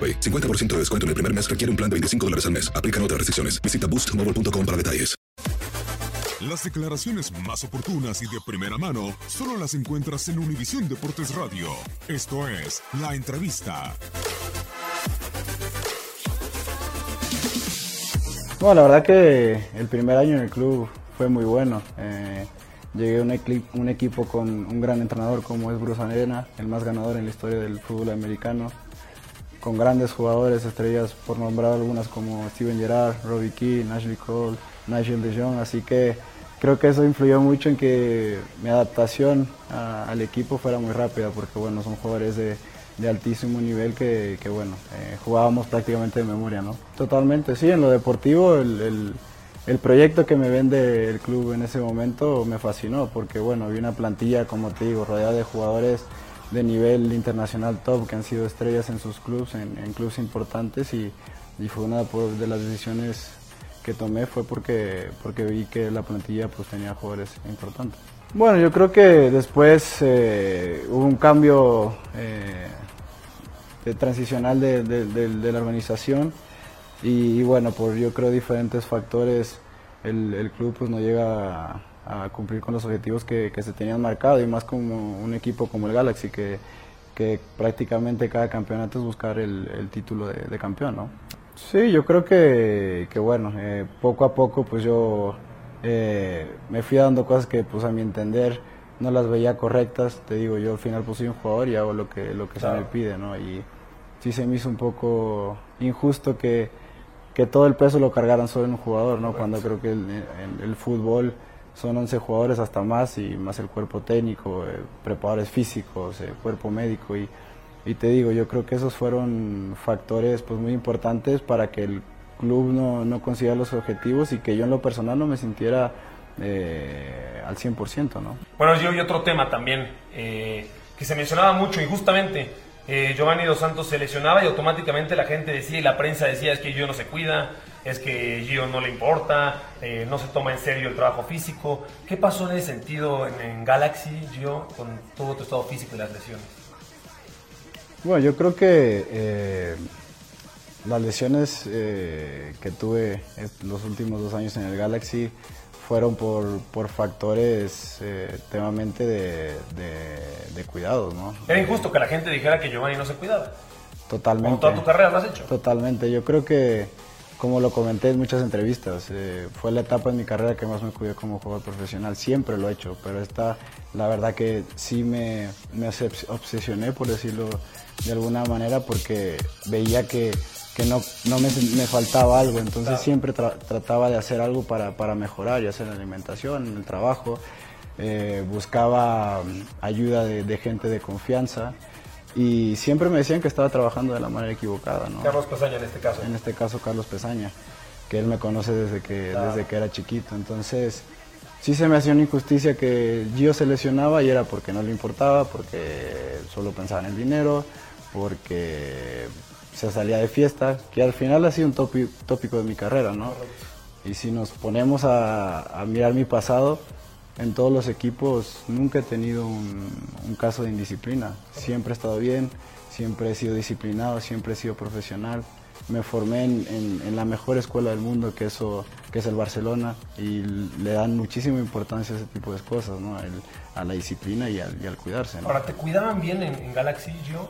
AroPay. 50% de descuento en el primer mes requiere un plan de 25 dólares al mes. Aplican otras restricciones. Visita boostmobile.com para detalles. Las declaraciones más oportunas y de primera mano solo las encuentras en Univisión Deportes Radio. Esto es La Entrevista. Bueno, la verdad que el primer año en el club fue muy bueno. Eh, llegué a un, un equipo con un gran entrenador como es Bruce Arena, el más ganador en la historia del fútbol americano, con grandes jugadores, estrellas por nombrar algunas como Steven Gerrard, Robbie Keane, Ashley Cole, Nigel de Jong, así que creo que eso influyó mucho en que mi adaptación al equipo fuera muy rápida, porque bueno, son jugadores de, altísimo nivel que, bueno, eh, jugábamos prácticamente de memoria, ¿no? Totalmente, sí, en lo deportivo el, el- el proyecto que me vende el club en ese momento me fascinó, porque bueno, vi una plantilla, como te digo, rodeada de jugadores de nivel internacional top que han sido estrellas en sus clubes, en, en clubes importantes y, y fue una de las decisiones que tomé fue porque, porque vi que la plantilla pues tenía jugadores importantes. Bueno, yo creo que después eh, hubo un cambio eh, transicional de, de- la organización y, bueno, por yo creo diferentes factores el, el club pues no llega a, a cumplir con los objetivos que, que se tenían marcado y más como un equipo como el Galaxy que, que prácticamente cada campeonato es buscar el, el título de, de campeón, ¿no? Sí, yo creo que, que bueno, eh, poco a poco pues yo eh, me fui dando cosas que pues a mi entender no las veía correctas, te digo, yo al final pues soy un jugador y hago lo que, lo que se me pide, ¿no? Y sí se me hizo un poco injusto que, que todo el peso lo cargaran solo en un jugador, ¿no? Cuando creo que el, el- el fútbol son 11 jugadores hasta más y más el cuerpo técnico, eh, preparadores físicos, eh, cuerpo médico y, y te digo, yo creo que esos fueron factores pues muy importantes para que el club no, no consiga los objetivos y que yo en lo personal no me sintiera eh, al 100%, ¿no? Bueno, yo y otro tema también eh, que se mencionaba mucho y justamente eh, Giovanni Dos Santos se lesionaba y automáticamente la gente decía y la prensa decía es que Gio no se cuida, es que Gio no le importa, eh, no se toma en serio el trabajo físico. ¿Qué pasó en ese sentido en, en Galaxy, Gio, con todo tu estado físico y las lesiones? Bueno, yo creo que eh, las lesiones eh, que tuve los últimos dos años en el Galaxy fueron por, por factores eh, temamente de, de, de cuidados, ¿no? Era injusto que la gente dijera que Giovanni no se cuidaba. Totalmente. Como toda tu carrera lo has hecho. Totalmente. Yo creo que, como lo comenté en muchas entrevistas, eh, fue la etapa en mi carrera que más me cuidé como jugador profesional. Siempre lo he hecho, pero esta, la verdad que sí me, me obses- obsesioné, por decirlo de alguna manera, porque veía que, que no, no me, me faltaba algo. Entonces siempre tra- trataba de hacer algo para, para mejorar, ya sea en la alimentación, en el trabajo. Eh, buscaba mm, ayuda de, de gente de confianza y siempre me decían que estaba trabajando de la manera equivocada. ¿no? Carlos Pesaña en este caso. En este caso Carlos Pesaña. que él me conoce desde que, desde que era chiquito. Entonces, sí se me hacía una injusticia que Gio se lesionaba y era porque no le importaba, porque solo pensaba en el dinero, porque se salía de fiesta, que al final ha sido un tópico, de mi carrera, ¿no? Y si nos ponemos a, mirar mi pasado, en todos los equipos nunca he tenido un, caso de indisciplina. Siempre he estado bien, siempre he sido disciplinado, siempre he sido profesional. Me formé en, la mejor escuela del mundo, que, eso, que es el Barcelona, y le dan muchísima importancia a ese tipo de cosas, ¿no? a la disciplina y al, cuidarse. Ahora, ¿te cuidaban bien en, Galaxy, yo?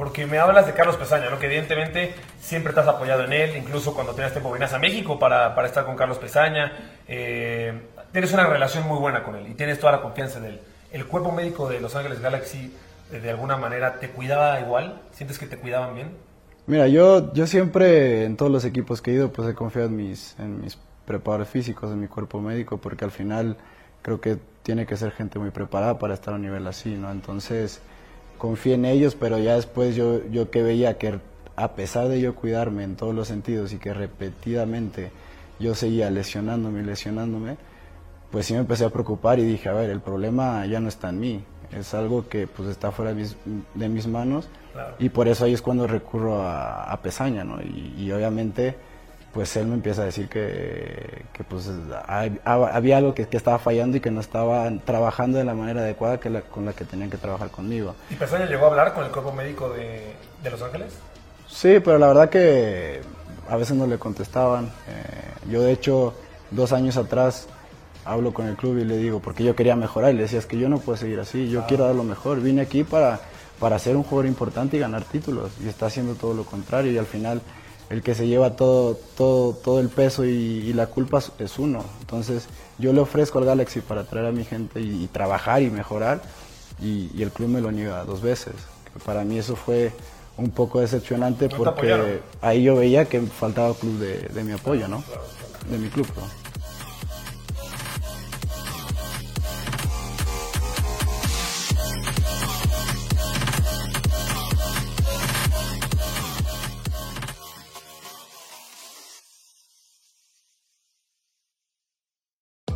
Porque me hablas de Carlos Pesaña, ¿no? que evidentemente siempre has apoyado en él, incluso cuando tenías tiempo venías a México para, para estar con Carlos Pesaña. Eh, tienes una relación muy buena con él y tienes toda la confianza en él. ¿El cuerpo médico de Los Ángeles Galaxy eh, de alguna manera te cuidaba igual? ¿Sientes que te cuidaban bien? Mira, yo, yo siempre en todos los equipos que he ido pues he confiado en mis, en mis preparadores físicos, en mi cuerpo médico, porque al final creo que tiene que ser gente muy preparada para estar a un nivel así, ¿no? Entonces confié en ellos, pero ya después yo, yo que veía que a pesar de yo cuidarme en todos los sentidos y que repetidamente yo seguía lesionándome y lesionándome, pues sí me empecé a preocupar y dije, a ver, el problema ya no está en mí, es algo que pues está fuera de mis, manos y por eso ahí es cuando recurro a, Pesaña, ¿no? y obviamente pues él me empieza a decir que, pues había algo que, estaba fallando y que no estaba trabajando de la manera adecuada que con la que tenían que trabajar conmigo. ¿Y Pesaña llegó a hablar con el cuerpo médico de, Los Ángeles? Sí, pero la verdad que a veces no le contestaban. Eh, yo de hecho dos años atrás hablo con el club y le digo, porque yo quería mejorar y le decía, es que yo no puedo seguir así, yo ah. quiero dar lo mejor, vine aquí para, para ser un jugador importante y ganar títulos y está haciendo todo lo contrario y al final el que se lleva todo, todo, todo el peso y, la culpa es uno. Entonces yo le ofrezco al Galaxy para traer a mi gente y, trabajar y mejorar y, el club me lo niega dos veces. Para mí eso fue un poco decepcionante porque ahí yo veía que faltaba club de, mi apoyo, ¿no? De mi club.